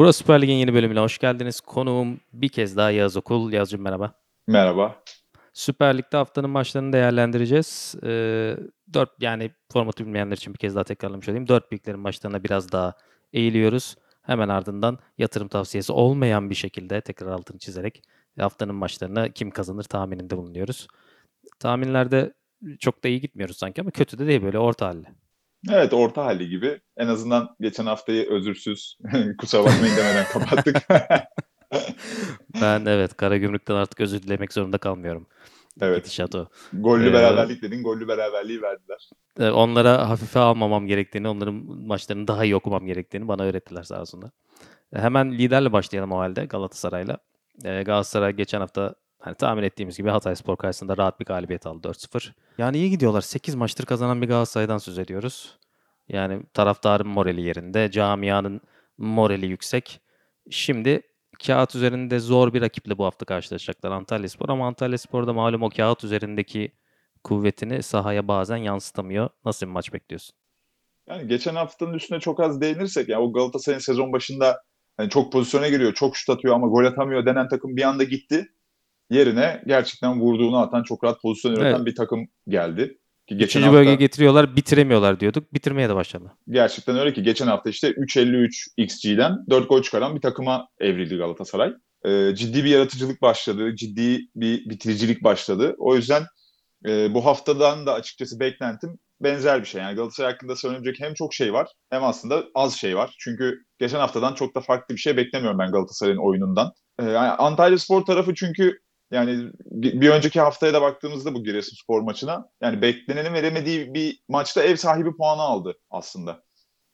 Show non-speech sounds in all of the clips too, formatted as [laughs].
Burası Süper Lig'in yeni bölümüne hoş geldiniz. Konuğum bir kez daha Yağız Okul. Yazcım merhaba. Merhaba. Süper Lig'de haftanın maçlarını değerlendireceğiz. Ee, 4 yani formatı bilmeyenler için bir kez daha tekrarlamış olayım. 4 büyüklerin maçlarına biraz daha eğiliyoruz. Hemen ardından yatırım tavsiyesi olmayan bir şekilde tekrar altını çizerek haftanın maçlarına kim kazanır tahmininde bulunuyoruz. Tahminlerde çok da iyi gitmiyoruz sanki ama kötü de değil böyle orta halli. Evet orta halli gibi. En azından geçen haftayı özürsüz [laughs] kusura bakmayın demeden kapattık. [laughs] ben evet Karagümrük'ten artık özür dilemek zorunda kalmıyorum. Evet. Gidişat o. Gollü ee, beraberlik dedin. Gollü beraberliği verdiler. Onlara hafife almamam gerektiğini, onların maçlarını daha iyi okumam gerektiğini bana öğrettiler sağ olsunlar. Hemen liderle başlayalım o halde Galatasaray'la. Ee, Galatasaray geçen hafta hani tahmin ettiğimiz gibi Hatay Spor karşısında rahat bir galibiyet aldı 4-0. Yani iyi gidiyorlar. 8 maçtır kazanan bir Galatasaray'dan söz ediyoruz. Yani taraftarın morali yerinde, camianın morali yüksek. Şimdi kağıt üzerinde zor bir rakiple bu hafta karşılaşacaklar Antalya Spor ama Antalya Spor da malum o kağıt üzerindeki kuvvetini sahaya bazen yansıtamıyor. Nasıl bir maç bekliyorsun? Yani geçen haftanın üstüne çok az değinirsek yani o Galatasaray'ın sezon başında hani çok pozisyona giriyor, çok şut atıyor ama gol atamıyor denen takım bir anda gitti. Yerine gerçekten vurduğunu atan, çok rahat pozisyon üreten evet. bir takım geldi. Ki geçen Üçüncü hafta, bölge getiriyorlar, bitiremiyorlar diyorduk. Bitirmeye de başladı. Gerçekten öyle ki geçen hafta işte 3.53 XG'den 4 gol çıkaran bir takıma evrildi Galatasaray. Ee, ciddi bir yaratıcılık başladı, ciddi bir bitiricilik başladı. O yüzden e, bu haftadan da açıkçası beklentim benzer bir şey. Yani Galatasaray hakkında söylenecek hem çok şey var hem aslında az şey var. Çünkü geçen haftadan çok da farklı bir şey beklemiyorum ben Galatasaray'ın oyunundan. Ee, yani Antalya Spor tarafı çünkü yani bir önceki haftaya da baktığımızda bu Giresunspor maçına yani beklenenin veremediği bir maçta ev sahibi puanı aldı aslında.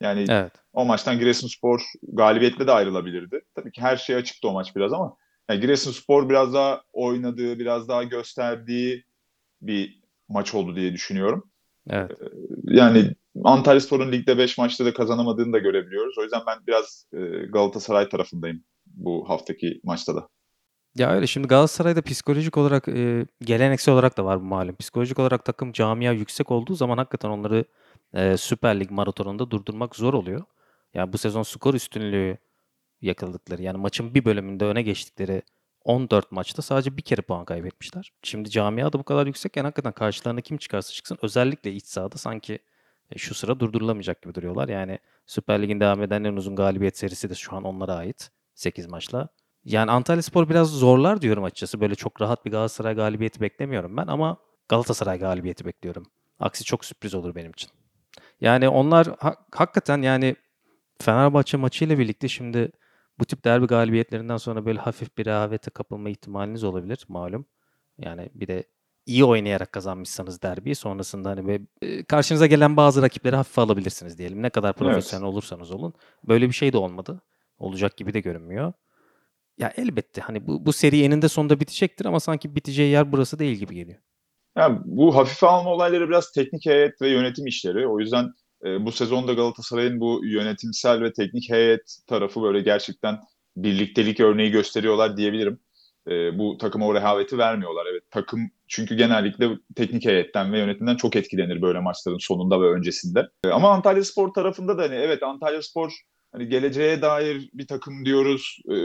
Yani evet. o maçtan Giresunspor galibiyetle de ayrılabilirdi. Tabii ki her şey açıktı o maç biraz ama yani Giresunspor biraz daha oynadığı, biraz daha gösterdiği bir maç oldu diye düşünüyorum. Evet. Ee, yani Antalya Spor'un ligde 5 maçta da kazanamadığını da görebiliyoruz. O yüzden ben biraz e, Galatasaray tarafındayım bu haftaki maçta da. Ya öyle şimdi Galatasaray'da psikolojik olarak e, geleneksel olarak da var bu malum. Psikolojik olarak takım camia yüksek olduğu zaman hakikaten onları e, Süper Lig maratonunda durdurmak zor oluyor. Yani bu sezon skor üstünlüğü yakaladıkları yani maçın bir bölümünde öne geçtikleri 14 maçta sadece bir kere puan kaybetmişler. Şimdi camia da bu kadar yüksekken hakikaten karşılarına kim çıkarsa çıksın özellikle iç sahada sanki e, şu sıra durdurulamayacak gibi duruyorlar. Yani Süper Lig'in devam eden en uzun galibiyet serisi de şu an onlara ait 8 maçla. Yani Antalya Spor biraz zorlar diyorum açıkçası. Böyle çok rahat bir Galatasaray galibiyeti beklemiyorum ben ama Galatasaray galibiyeti bekliyorum. Aksi çok sürpriz olur benim için. Yani onlar ha- hakikaten yani Fenerbahçe maçıyla birlikte şimdi bu tip derbi galibiyetlerinden sonra böyle hafif bir rehavete kapılma ihtimaliniz olabilir malum. Yani bir de iyi oynayarak kazanmışsanız derbi sonrasında hani böyle, e, karşınıza gelen bazı rakipleri hafife alabilirsiniz diyelim. Ne kadar profesyonel evet. olursanız olun. Böyle bir şey de olmadı. Olacak gibi de görünmüyor. Ya elbette hani bu, bu seri eninde sonunda bitecektir ama sanki biteceği yer burası değil gibi geliyor. Ya bu hafife alma olayları biraz teknik heyet ve yönetim işleri. O yüzden e, bu sezonda Galatasaray'ın bu yönetimsel ve teknik heyet tarafı böyle gerçekten birliktelik örneği gösteriyorlar diyebilirim. E, bu takıma o rehaveti vermiyorlar. Evet takım çünkü genellikle teknik heyetten ve yönetimden çok etkilenir böyle maçların sonunda ve öncesinde. E, ama Antalya Spor tarafında da hani evet Antalya Spor hani geleceğe dair bir takım diyoruz, e,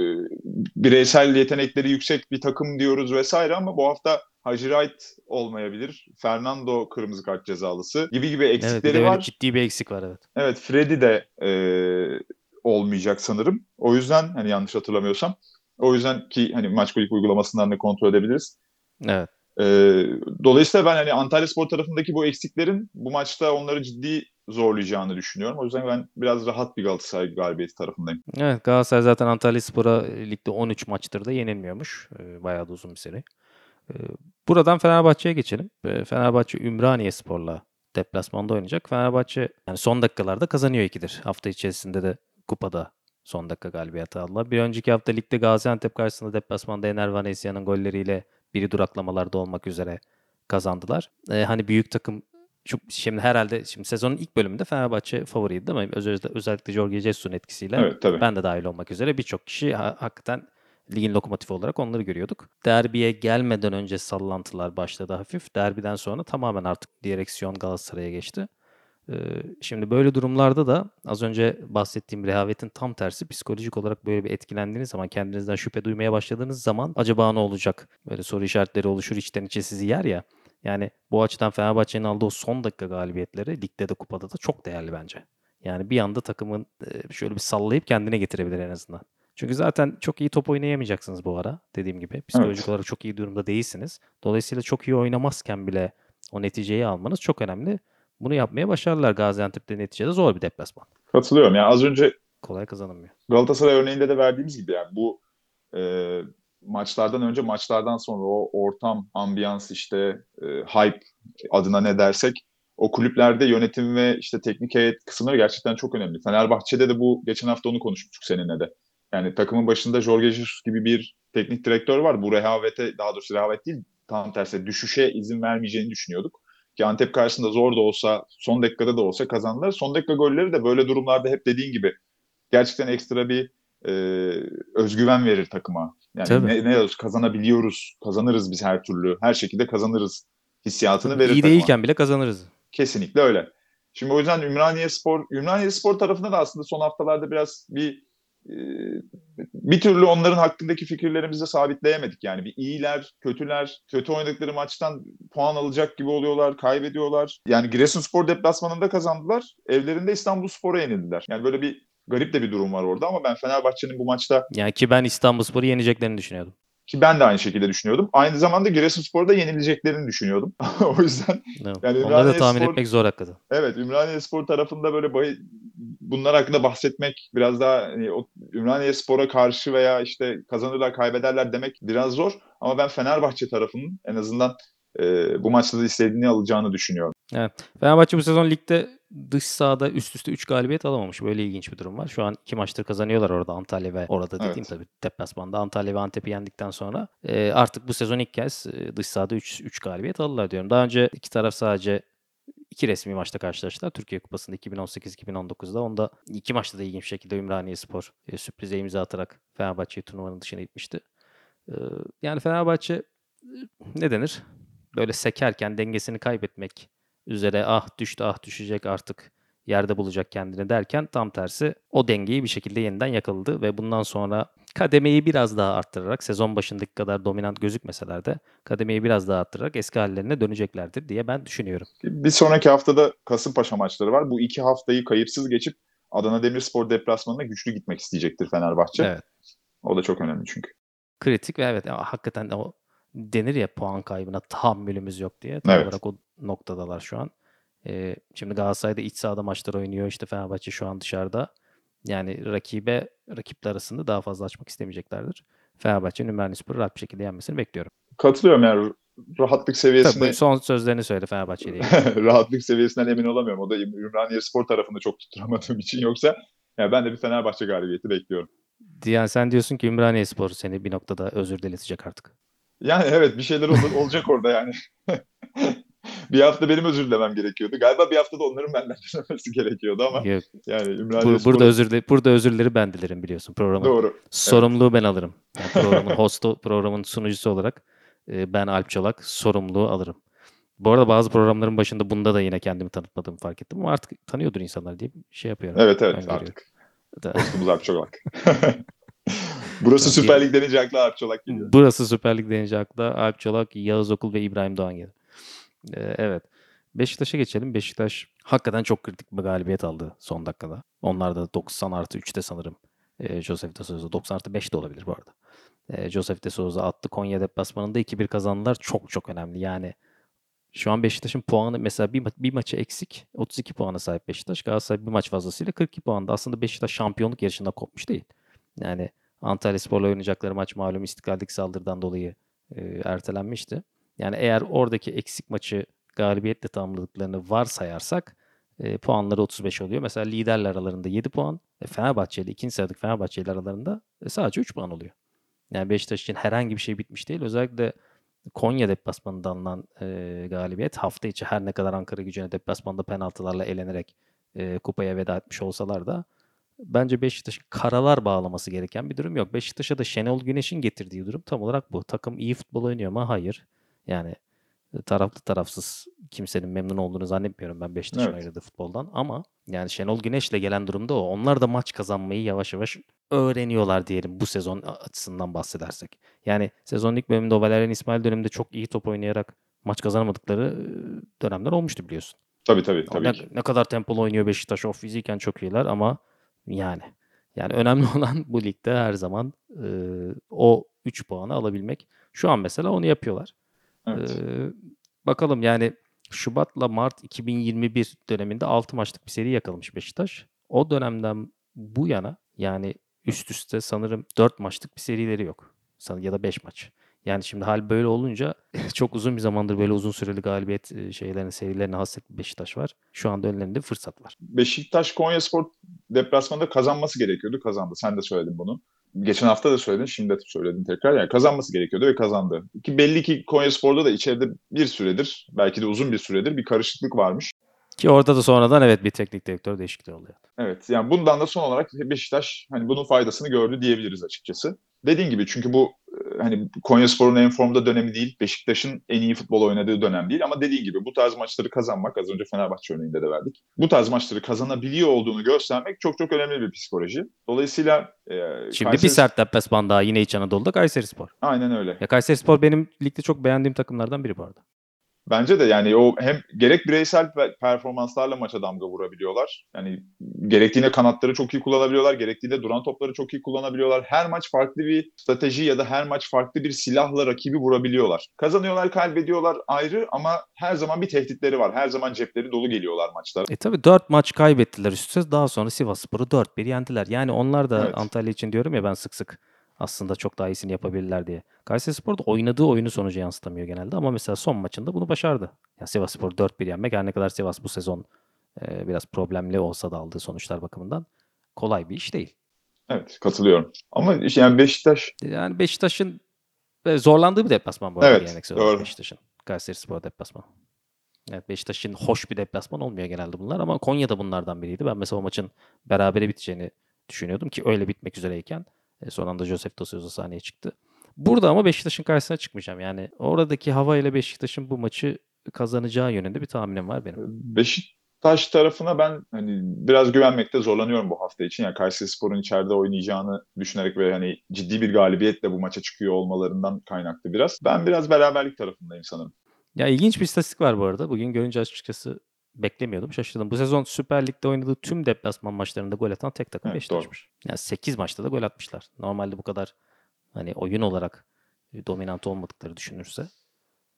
bireysel yetenekleri yüksek bir takım diyoruz vesaire ama bu hafta Hacı Wright olmayabilir. Fernando kırmızı kart cezalısı gibi gibi eksikleri evet, var. Ciddi bir eksik var evet. Evet Freddy de e, olmayacak sanırım. O yüzden hani yanlış hatırlamıyorsam. O yüzden ki hani maç kulüp uygulamasından da kontrol edebiliriz. Evet. E, dolayısıyla ben hani Antalya Spor tarafındaki bu eksiklerin bu maçta onları ciddi zorlayacağını düşünüyorum. O yüzden ben biraz rahat bir Galatasaray galibiyeti tarafındayım. Evet Galatasaray zaten Antalya Spor'a ligde 13 maçtır da yenilmiyormuş. Ee, bayağı da uzun bir seri. Ee, buradan Fenerbahçe'ye geçelim. Fenerbahçe Ümraniye Spor'la deplasmanda oynayacak. Fenerbahçe yani son dakikalarda kazanıyor ikidir. Hafta içerisinde de kupada son dakika galibiyeti aldılar. Bir önceki hafta ligde Gaziantep karşısında deplasmanda Ener Valencia'nın golleriyle biri duraklamalarda olmak üzere kazandılar. Ee, hani büyük takım çok şimdi herhalde şimdi sezonun ilk bölümünde Fenerbahçe favoriydi değil mi? Özellikle, özellikle Jorge Jesus'un etkisiyle evet, tabii. ben de dahil olmak üzere birçok kişi ha, hakikaten ligin lokomotifi olarak onları görüyorduk. Derbiye gelmeden önce sallantılar başladı hafif. Derbiden sonra tamamen artık direksiyon Galatasaray'a geçti. şimdi böyle durumlarda da az önce bahsettiğim rehavetin tam tersi psikolojik olarak böyle bir etkilendiğiniz zaman kendinizden şüphe duymaya başladığınız zaman acaba ne olacak? Böyle soru işaretleri oluşur içten içe sizi yer ya. Yani bu açıdan Fenerbahçe'nin aldığı son dakika galibiyetleri ligde de kupada da çok değerli bence. Yani bir anda takımın şöyle bir sallayıp kendine getirebilir en azından. Çünkü zaten çok iyi top oynayamayacaksınız bu ara dediğim gibi. Psikolojik evet. olarak çok iyi durumda değilsiniz. Dolayısıyla çok iyi oynamazken bile o neticeyi almanız çok önemli. Bunu yapmaya başarırlar Gaziantep'te neticede zor bir deplasman. Katılıyorum. Yani az önce kolay kazanılmıyor. Galatasaray örneğinde de verdiğimiz gibi yani bu e, maçlardan önce maçlardan sonra o ortam, ambiyans işte e, hype adına ne dersek o kulüplerde yönetim ve işte teknik heyet kısımları gerçekten çok önemli. Fenerbahçe'de de bu geçen hafta onu konuşmuştuk seninle de. Yani takımın başında Jorge Jesus gibi bir teknik direktör var. Bu rehavete daha doğrusu rehavet değil tam tersi düşüşe izin vermeyeceğini düşünüyorduk. Ki Antep karşısında zor da olsa son dakikada da olsa kazandılar. Son dakika golleri de böyle durumlarda hep dediğin gibi gerçekten ekstra bir e, özgüven verir takıma. Yani Tabii. ne, ne kazanabiliyoruz, kazanırız biz her türlü, her şekilde kazanırız hissiyatını verir İyi takıma. değilken bile kazanırız. Kesinlikle öyle. Şimdi o yüzden Ümraniye Spor, Ümraniye Spor tarafında da aslında son haftalarda biraz bir e, bir türlü onların hakkındaki fikirlerimizi sabitleyemedik. Yani bir iyiler, kötüler, kötü oynadıkları maçtan puan alacak gibi oluyorlar, kaybediyorlar. Yani Giresunspor deplasmanında kazandılar. Evlerinde İstanbulspor'a yenildiler. Yani böyle bir garip de bir durum var orada ama ben Fenerbahçe'nin bu maçta... Yani ki ben İstanbulspor'u yeneceklerini düşünüyordum. Ki ben de aynı şekilde düşünüyordum. Aynı zamanda Giresunspor'da yenileceklerini düşünüyordum. [laughs] o yüzden evet. yani Onları da tahmin Spor, etmek zor hakikaten. Evet, Ümraniye Spor tarafında böyle bay, bunlar hakkında bahsetmek biraz daha hani, o Ümraniye Spor'a karşı veya işte kazanırlar kaybederler demek biraz zor. Ama ben Fenerbahçe tarafının en azından e, bu maçta da istediğini alacağını düşünüyorum. Evet. Fenerbahçe bu sezon ligde dış sahada üst üste 3 galibiyet alamamış. Böyle ilginç bir durum var. Şu an iki maçtır kazanıyorlar orada Antalya ve orada dediğim evet. tabii deplasmanda Antalya ve Antep'i yendikten sonra e, artık bu sezon ilk kez e, dış sahada 3 3 galibiyet aldılar diyorum. Daha önce iki taraf sadece iki resmi maçta karşılaştılar. Türkiye Kupası'nda 2018-2019'da. Onda iki maçta da ilginç bir şekilde Ümraniye Spor e, sürprize imza atarak Fenerbahçe'yi turnuvanın dışına itmişti. E, yani Fenerbahçe e, ne denir? Böyle sekerken dengesini kaybetmek üzere ah düştü ah düşecek artık yerde bulacak kendini derken tam tersi o dengeyi bir şekilde yeniden yakaladı ve bundan sonra kademeyi biraz daha arttırarak sezon başındaki kadar dominant gözükmeseler de kademeyi biraz daha arttırarak eski hallerine döneceklerdir diye ben düşünüyorum. Bir sonraki haftada Kasımpaşa maçları var. Bu iki haftayı kayıpsız geçip Adana Demirspor deplasmanına güçlü gitmek isteyecektir Fenerbahçe. Evet. O da çok önemli çünkü. Kritik ve evet hakikaten o denir ya puan kaybına tahammülümüz yok diye. Tam evet. olarak o noktadalar şu an. Ee, şimdi Galatasaray'da iç sahada maçlar oynuyor. İşte Fenerbahçe şu an dışarıda. Yani rakibe, rakipler arasında daha fazla açmak istemeyeceklerdir. Fenerbahçe'nin Ümraniyespor'u rahat bir şekilde yenmesini bekliyorum. Katılıyorum yani rahatlık seviyesine... Tabii son sözlerini söyle Fenerbahçe'yle. [laughs] rahatlık seviyesinden emin olamıyorum. O da Ümraniye Spor tarafında çok tutturamadığım için. Yoksa yani ben de bir Fenerbahçe galibiyeti bekliyorum. Yani sen diyorsun ki Ümraniye Spor seni bir noktada özür diletecek artık. Yani evet bir şeyler ol- olacak orada yani. [laughs] bir hafta benim özür dilemem gerekiyordu. Galiba bir hafta da onların benden [laughs] dilemesi gerekiyordu ama Yok. yani Ümraniye Bu, burada özür burada özürleri ben dilerim biliyorsun programın. Doğru. Sorumluluğu evet. ben alırım. Yani programın [laughs] hostu, programın sunucusu olarak e, ben Alp Çolak sorumluluğu alırım. Bu arada bazı programların başında bunda da yine kendimi tanıtmadığımı fark ettim ama artık tanıyordur insanlar diye şey yapıyorum. Evet evet artık. Hostumuz Alp Çolak. Burası Süper Lig denince akla Alp Çolak geliyor. Burası Süper Lig denince akla Alp Çolak, Yağız Okul ve İbrahim Doğan geliyor. Ee, evet. Beşiktaş'a geçelim. Beşiktaş hakikaten çok kritik bir galibiyet aldı son dakikada. Onlar da 90 artı 3'te sanırım. E, Joseph de Souza 90 artı 5 de olabilir bu arada. E, Joseph de Souza attı Konya deplasmanında 2-1 kazandılar. Çok çok önemli. Yani şu an Beşiktaş'ın puanı mesela bir, ma- bir maçı eksik. 32 puana sahip Beşiktaş. Galatasaray bir maç fazlasıyla 42 puanda. Aslında Beşiktaş şampiyonluk yarışında kopmuş değil. Yani Antalya Spor'la oynayacakları maç malum istiklaldeki saldırıdan dolayı e, ertelenmişti. Yani eğer oradaki eksik maçı galibiyetle tamamladıklarını varsayarsak e, puanları 35 oluyor. Mesela liderler aralarında 7 puan. E, Fenerbahçe ile ikinci sıradaki Fenerbahçe ile aralarında e, sadece 3 puan oluyor. Yani Beşiktaş için herhangi bir şey bitmiş değil. Özellikle Konya deplasmanında alınan e, galibiyet hafta içi her ne kadar Ankara gücüne deplasmanda penaltılarla elenerek e, kupaya veda etmiş olsalar da bence Beşiktaş'ın karalar bağlaması gereken bir durum yok. Beşiktaş'a da Şenol Güneş'in getirdiği durum tam olarak bu. Takım iyi futbol oynuyor mu? Hayır. Yani taraflı tarafsız kimsenin memnun olduğunu zannetmiyorum ben Beşiktaş'ın Evet. oynadığı futboldan ama yani Şenol Güneş'le gelen durumda o. Onlar da maç kazanmayı yavaş yavaş öğreniyorlar diyelim bu sezon açısından bahsedersek. Yani sezon ilk bölümünde o Valerian İsmail döneminde çok iyi top oynayarak maç kazanamadıkları e, dönemler olmuştu biliyorsun. Tabii tabii tabii ne, ki. ne kadar tempolu oynuyor Beşiktaş o fiziken çok iyiler ama yani yani önemli [laughs] olan bu ligde her zaman e, o 3 puanı alabilmek. Şu an mesela onu yapıyorlar. Evet. Ee, bakalım yani Şubat'la Mart 2021 döneminde 6 maçlık bir seri yakalamış Beşiktaş. O dönemden bu yana yani üst üste sanırım 4 maçlık bir serileri yok. Ya da 5 maç. Yani şimdi hal böyle olunca [laughs] çok uzun bir zamandır böyle uzun süreli galibiyet e, şeylerini, serilerine hasret Beşiktaş var. Şu anda önlerinde fırsat var. Beşiktaş Konyaspor deplasmanda kazanması gerekiyordu. Kazandı. Sen de söyledin bunu. Geçen hafta da söyledin, şimdi de söyledin tekrar. Yani kazanması gerekiyordu ve kazandı. Ki belli ki Konyaspor'da da içeride bir süredir, belki de uzun bir süredir bir karışıklık varmış. Ki orada da sonradan evet bir teknik direktör değişikliği oluyor. Evet, yani bundan da son olarak Beşiktaş hani bunun faydasını gördü diyebiliriz açıkçası. Dediğin gibi çünkü bu hani Konyaspor'un en formda dönemi değil, Beşiktaş'ın en iyi futbol oynadığı dönem değil ama dediğin gibi bu tarz maçları kazanmak az önce Fenerbahçe örneğinde de verdik. Bu tarz maçları kazanabiliyor olduğunu göstermek çok çok önemli bir psikoloji. Dolayısıyla e, Şimdi Kayseri- bir sert deplasman daha yine İç Anadolu'da Kayserispor. Aynen öyle. Ya Kayserispor benim ligde çok beğendiğim takımlardan biri bu arada. Bence de yani o hem gerek bireysel pe- performanslarla maça damga vurabiliyorlar. Yani gerektiğinde kanatları çok iyi kullanabiliyorlar, gerektiğinde duran topları çok iyi kullanabiliyorlar. Her maç farklı bir strateji ya da her maç farklı bir silahla rakibi vurabiliyorlar. Kazanıyorlar, kaybediyorlar ayrı ama her zaman bir tehditleri var. Her zaman cepleri dolu geliyorlar maçlara. E tabi 4 maç kaybettiler üst üste. Daha sonra Sivasspor'u 4-1 yendiler. Yani onlar da Evet. Antalya için diyorum ya ben sık sık aslında çok daha iyisini yapabilirler diye. Kayserispor da oynadığı oyunu sonucu yansıtamıyor genelde ama mesela son maçında bunu başardı. Ya Sivasspor 4-1 yenmek her ne kadar Sivas bu sezon e, biraz problemli olsa da aldığı sonuçlar bakımından kolay bir iş değil. Evet, katılıyorum. Ama yani Beşiktaş Yani Beşiktaş'ın e, zorlandığı bir deplasman bu arada Evet, olarak doğru. Beşiktaş'ın. Kayserispor deplasmanı. Evet Beşiktaş'ın hoş bir deplasman olmuyor genelde bunlar ama Konya da bunlardan biriydi. Ben mesela o maçın berabere biteceğini düşünüyordum ki öyle bitmek üzereyken e, son anda Josef Dos Souza sahneye çıktı. Burada ama Beşiktaş'ın karşısına çıkmayacağım. Yani oradaki hava ile Beşiktaş'ın bu maçı kazanacağı yönünde bir tahminim var benim. Beşiktaş tarafına ben hani biraz güvenmekte zorlanıyorum bu hafta için. Yani Kayserispor'un içeride oynayacağını düşünerek ve hani ciddi bir galibiyetle bu maça çıkıyor olmalarından kaynaklı biraz. Ben biraz beraberlik tarafındayım sanırım. Ya ilginç bir istatistik var bu arada. Bugün görünce açıkçası beklemiyordum. Şaşırdım. Bu sezon Süper Lig'de oynadığı tüm deplasman maçlarında gol atan tek takım Evet, Beşiktaş'mış. Yani 8 maçta da gol atmışlar. Normalde bu kadar hani oyun olarak e, dominant olmadıkları düşünürse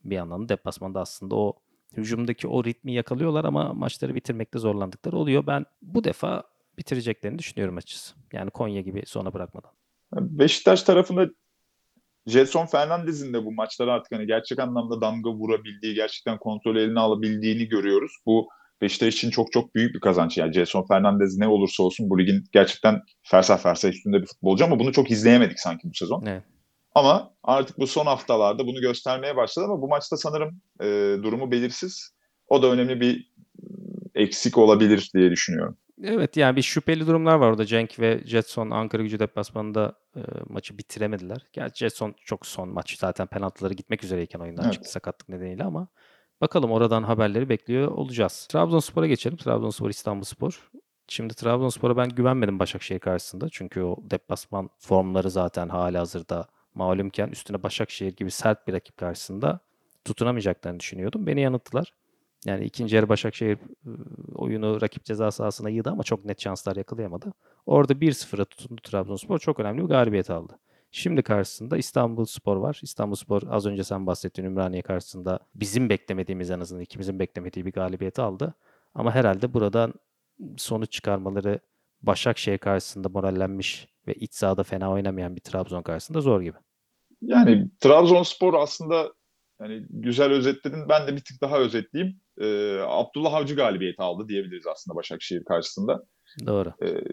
bir yandan da deplasmanda aslında o hücumdaki o ritmi yakalıyorlar ama maçları bitirmekte zorlandıkları oluyor. Ben bu defa bitireceklerini düşünüyorum açıkçası. Yani Konya gibi sona bırakmadan. Beşiktaş tarafında Jetson Fernandez'in de bu maçlara artık hani gerçek anlamda damga vurabildiği, gerçekten kontrolü eline alabildiğini görüyoruz. Bu Beşiktaş için çok çok büyük bir kazanç. Yani Jetson Fernandez ne olursa olsun bu ligin gerçekten fersah fersah üstünde bir futbolcu ama bunu çok izleyemedik sanki bu sezon. Evet. Ama artık bu son haftalarda bunu göstermeye başladı ama bu maçta sanırım e, durumu belirsiz. O da önemli bir eksik olabilir diye düşünüyorum. Evet yani bir şüpheli durumlar var orada. Cenk ve Jetson Ankara gücü deplasmanında e, maçı bitiremediler. Gerçi Jetson çok son maç zaten penaltıları gitmek üzereyken oyundan Evet. çıktı sakatlık nedeniyle ama bakalım oradan haberleri bekliyor olacağız. Trabzonspor'a geçelim. Trabzonspor İstanbulspor. Şimdi Trabzonspor'a ben güvenmedim Başakşehir karşısında. Çünkü o deplasman formları zaten hala hazırda malumken üstüne Başakşehir gibi sert bir rakip karşısında tutunamayacaklarını düşünüyordum. Beni yanılttılar. Yani ikinci yarı Başakşehir oyunu rakip ceza sahasına yığdı ama çok net şanslar yakalayamadı. Orada 1-0'a tutundu Trabzonspor. Çok önemli bir galibiyet aldı. Şimdi karşısında İstanbul Spor var. İstanbul Spor az önce sen bahsettiğin Ümraniye karşısında bizim beklemediğimiz en azından ikimizin beklemediği bir galibiyeti aldı. Ama herhalde buradan sonuç çıkarmaları Başakşehir karşısında morallenmiş ve iç sahada fena oynamayan bir Trabzon karşısında zor gibi. Yani Trabzonspor aslında yani güzel özetledin. Ben de bir tık daha özetleyeyim. Ee, Abdullah Avcı galibiyeti aldı diyebiliriz aslında Başakşehir karşısında. Doğru. Ee,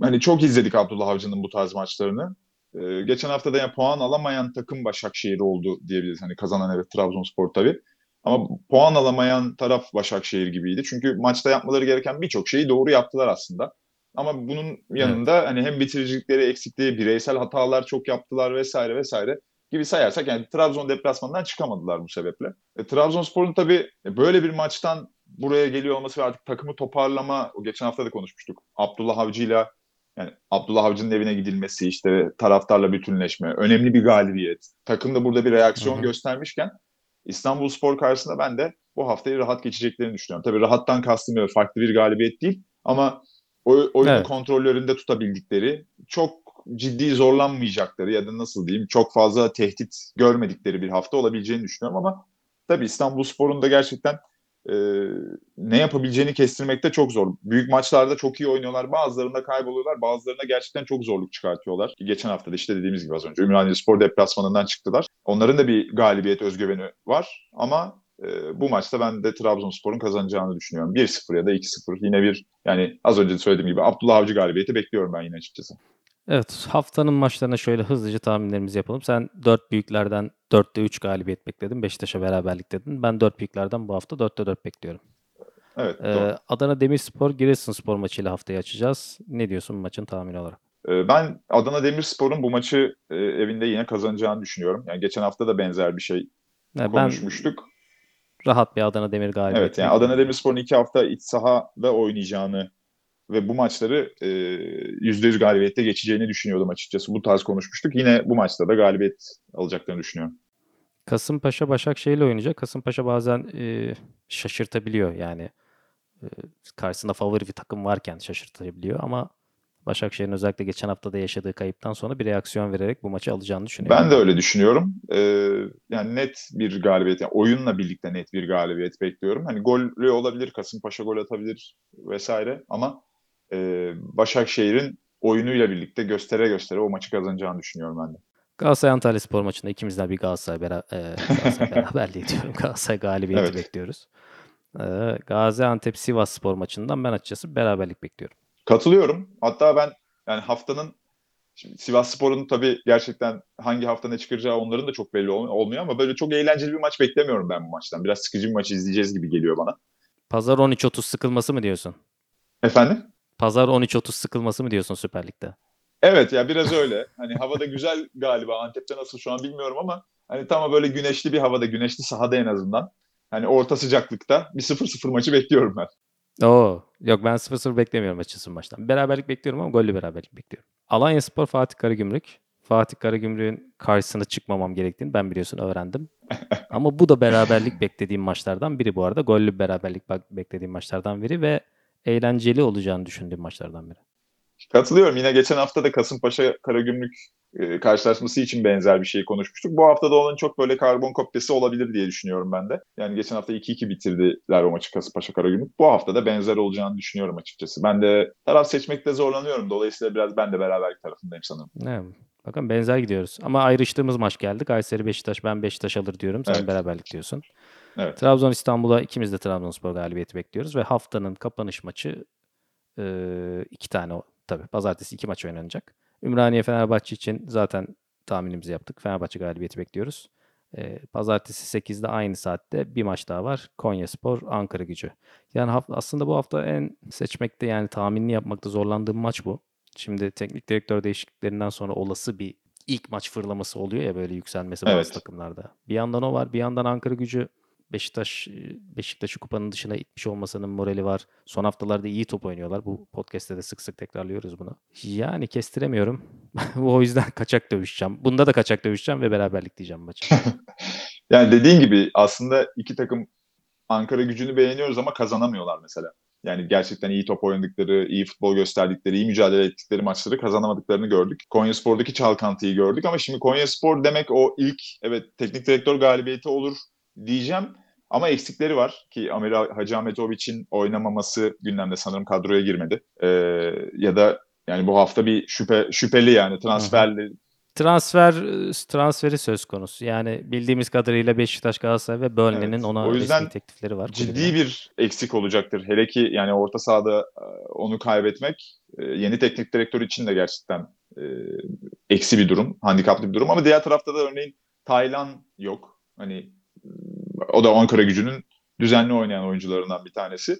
hani çok izledik Abdullah Avcı'nın bu tarz maçlarını. Ee, geçen hafta da yani puan alamayan takım Başakşehir oldu diyebiliriz. Hani kazanan evet Trabzonspor tabii. Ama puan alamayan taraf Başakşehir gibiydi. Çünkü maçta yapmaları gereken birçok şeyi doğru yaptılar aslında. Ama bunun yanında hani hem bitiricilikleri eksikliği, bireysel hatalar çok yaptılar vesaire vesaire. Gibi sayarsak yani Trabzon deplasmanından çıkamadılar bu sebeple. E, Trabzonspor'un tabii böyle bir maçtan buraya geliyor olması ve artık takımı toparlama, o geçen hafta da konuşmuştuk. Abdullah Avcı'yla yani Abdullah Avcı'nın evine gidilmesi, işte taraftarla bütünleşme, önemli bir galibiyet. Takım da burada bir reaksiyon Hı-hı. göstermişken İstanbul Spor karşısında ben de bu haftayı rahat geçeceklerini düşünüyorum. Tabii rahattan kastım farklı bir galibiyet değil ama oyunu evet. kontrollerinde tutabildikleri, çok ciddi zorlanmayacakları ya da nasıl diyeyim çok fazla tehdit görmedikleri bir hafta olabileceğini düşünüyorum ama tabii İstanbul Spor'un da gerçekten e, ne yapabileceğini kestirmekte çok zor. Büyük maçlarda çok iyi oynuyorlar. Bazılarında kayboluyorlar. Bazılarında gerçekten çok zorluk çıkartıyorlar. Geçen hafta da işte dediğimiz gibi az önce Ümraniye Spor deplasmanından çıktılar. Onların da bir galibiyet özgüveni var ama e, bu maçta ben de Trabzonspor'un kazanacağını düşünüyorum. 1-0 ya da 2-0 yine bir yani az önce söylediğim gibi Abdullah Avcı galibiyeti bekliyorum ben yine açıkçası. Evet, haftanın maçlarına şöyle hızlıca tahminlerimizi yapalım. Sen 4 büyüklerden 4'te 3 galibiyet bekledin. Beşiktaş'a beraberlik dedin. Ben 4 büyüklerden bu hafta 4'te 4 bekliyorum. Evet, ee, doğru. Adana Demirspor Giresunspor maçıyla haftayı açacağız. Ne diyorsun maçın tahmini olarak? Ee, ben Adana Demirspor'un bu maçı e, evinde yine kazanacağını düşünüyorum. Yani geçen hafta da benzer bir şey yani konuşmuştuk. rahat bir Adana Demir galibiyeti. Evet yani Adana Demirspor'un iki hafta iç sahada oynayacağını ve bu maçları e, %100 galibiyette geçeceğini düşünüyordum açıkçası. Bu tarz konuşmuştuk. Yine bu maçta da galibiyet alacaklarını düşünüyorum. Kasımpaşa Başakşehir ile oynayacak. Kasımpaşa bazen e, şaşırtabiliyor yani. E, karşısında favori bir takım varken şaşırtabiliyor ama Başakşehir'in özellikle geçen hafta da yaşadığı kayıptan sonra bir reaksiyon vererek bu maçı alacağını düşünüyorum. Ben de öyle düşünüyorum. Ee, yani net bir galibiyet, yani oyunla birlikte net bir galibiyet bekliyorum. Hani gollü olabilir, Kasımpaşa gol atabilir vesaire ama e, Başakşehir'in oyunuyla birlikte göstere göstere o maçı kazanacağını düşünüyorum ben de. Galatasaray Antalya Spor maçında ikimizden bir Galatasaray, bera e, Galatasaray [laughs] beraberliği diyorum. Galatasaray galibiyeti evet. bekliyoruz. E, Gaziantep Sivas Spor maçından ben açıkçası beraberlik bekliyorum. Katılıyorum. Hatta ben yani haftanın Şimdi Sivas Spor'un tabii gerçekten hangi hafta ne çıkaracağı onların da çok belli olmuyor ama böyle çok eğlenceli bir maç beklemiyorum ben bu maçtan. Biraz sıkıcı bir maç izleyeceğiz gibi geliyor bana. Pazar 13.30 sıkılması mı diyorsun? Efendim? Pazar 13.30 sıkılması mı diyorsun Süper Lig'de? Evet ya biraz öyle. Hani havada güzel galiba. Antep'te nasıl şu an bilmiyorum ama hani tam böyle güneşli bir havada, güneşli sahada en azından. Hani orta sıcaklıkta bir 0-0 maçı bekliyorum ben. Oo, yok ben 0-0 beklemiyorum açıkçası maçtan. Beraberlik bekliyorum ama gollü beraberlik bekliyorum. Alanya Spor Fatih Karagümrük. Fatih Karagümrük'ün karşısına çıkmamam gerektiğini ben biliyorsun öğrendim. [laughs] ama bu da beraberlik beklediğim maçlardan biri bu arada. Gollü beraberlik beklediğim maçlardan biri ve eğlenceli olacağını düşündüğüm maçlardan biri. Katılıyorum. Yine geçen hafta da Kasımpaşa Karagümrük e, karşılaşması için benzer bir şey konuşmuştuk. Bu hafta da onun çok böyle karbon kopyası olabilir diye düşünüyorum ben de. Yani geçen hafta 2-2 bitirdiler o maçı Kasımpaşa Karagümrük. Bu hafta da benzer olacağını düşünüyorum açıkçası. Ben de taraf seçmekte zorlanıyorum. Dolayısıyla biraz ben de beraberlik tarafındayım sanırım. Evet. Bakın benzer gidiyoruz. Ama ayrıştığımız maç geldi. Kayseri Beşiktaş ben Beşiktaş alır diyorum. Sen evet. beraberlik diyorsun. Evet. Trabzon İstanbul'a ikimiz de Trabzonspor galibiyeti bekliyoruz ve haftanın kapanış maçı e, iki tane tabii pazartesi iki maç oynanacak. Ümraniye Fenerbahçe için zaten tahminimizi yaptık. Fenerbahçe galibiyeti bekliyoruz. E, pazartesi 8'de aynı saatte bir maç daha var. Konya Spor, Ankara Gücü. Yani aslında bu hafta en seçmekte yani tahminini yapmakta zorlandığım maç bu. Şimdi teknik direktör değişikliklerinden sonra olası bir ilk maç fırlaması oluyor ya böyle yükselmesi evet. bazı takımlarda. Bir yandan o var. Bir yandan Ankara Gücü Beşiktaş Beşiktaş'ı kupanın dışına itmiş olmasının morali var. Son haftalarda iyi top oynuyorlar. Bu podcast'te de sık sık tekrarlıyoruz bunu. Yani kestiremiyorum. [laughs] o yüzden kaçak dövüşeceğim. Bunda da kaçak dövüşeceğim ve beraberlik diyeceğim maçı. [laughs] yani dediğin gibi aslında iki takım Ankara gücünü beğeniyoruz ama kazanamıyorlar mesela. Yani gerçekten iyi top oynadıkları, iyi futbol gösterdikleri, iyi mücadele ettikleri maçları kazanamadıklarını gördük. Konya Spor'daki çalkantıyı gördük ama şimdi Konya Spor demek o ilk evet teknik direktör galibiyeti olur diyeceğim. Ama eksikleri var ki Amir Hacı Ahmetoviç'in oynamaması gündemde sanırım kadroya girmedi. Ee, ya da yani bu hafta bir şüphe şüpheli yani transferli transfer transferi söz konusu. Yani bildiğimiz kadarıyla Beşiktaş, Galatasaray ve Burnley'nin evet. ona o yüzden teklifleri var. Ciddi bir eksik olacaktır. Hele ki yani orta sahada e, onu kaybetmek e, yeni teknik direktör için de gerçekten e, eksi bir durum, handikaplı bir durum ama diğer tarafta da örneğin Taylan yok. Hani o da Ankara gücünün düzenli oynayan oyuncularından bir tanesi.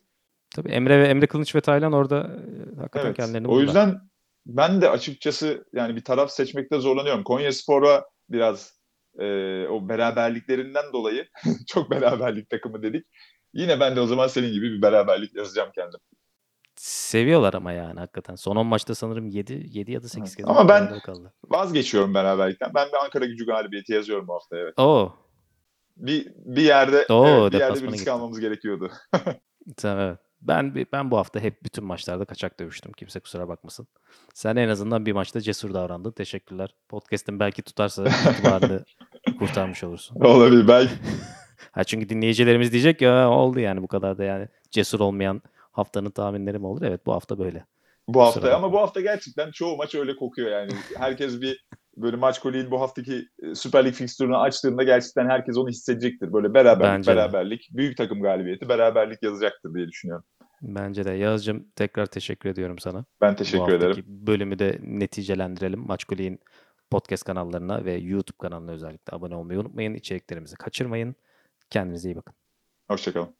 Tabii Emre ve Emre Kılıç ve Taylan orada e, hakikaten evet. kendilerini buldular. O yüzden ben de açıkçası yani bir taraf seçmekte zorlanıyorum. Konya Spor'a biraz e, o beraberliklerinden dolayı [laughs] çok beraberlik takımı dedik. Yine ben de o zaman senin gibi bir beraberlik yazacağım kendim. Seviyorlar ama yani hakikaten. Son 10 maçta sanırım 7 7 ya da 8 kez Ama ben- kaldı. Vazgeçiyorum beraberlikten. Ben bir Ankara gücü galibiyeti yazıyorum bu hafta evet. Oo. Bir bir yerde Oo, evet, bir yerde deplasmana bir risk gitti. almamız gerekiyordu. [laughs] Tamam, evet. Ben ben bu hafta hep bütün maçlarda kaçak dövüştüm. Kimse kusura bakmasın. Sen en azından bir maçta cesur davrandın. Teşekkürler. Podcast'ın belki tutarsa [laughs] itibarını kurtarmış olursun. Olabilir. Belki [laughs] Ha çünkü dinleyicilerimiz diyecek ya oldu yani bu kadar da yani cesur olmayan haftanın tahminleri mi olur? Evet bu hafta böyle. bu hafta ama bu hafta gerçekten çoğu maç öyle kokuyor yani. Herkes bir böyle maç koliğin bu haftaki e, Süper Lig fikstürünü açtığında gerçekten herkes onu hissedecektir. Böyle beraberlik, Bence de. beraberlik, büyük takım galibiyeti, beraberlik yazacaktır diye düşünüyorum. Bence de. Yağız'cığım tekrar teşekkür ediyorum sana. Ben teşekkür ederim. bölümü de neticelendirelim. Maçkuli'nin podcast kanallarına ve YouTube kanalına özellikle abone olmayı unutmayın. İçeriklerimizi kaçırmayın. Kendinize iyi bakın. Hoşçakalın.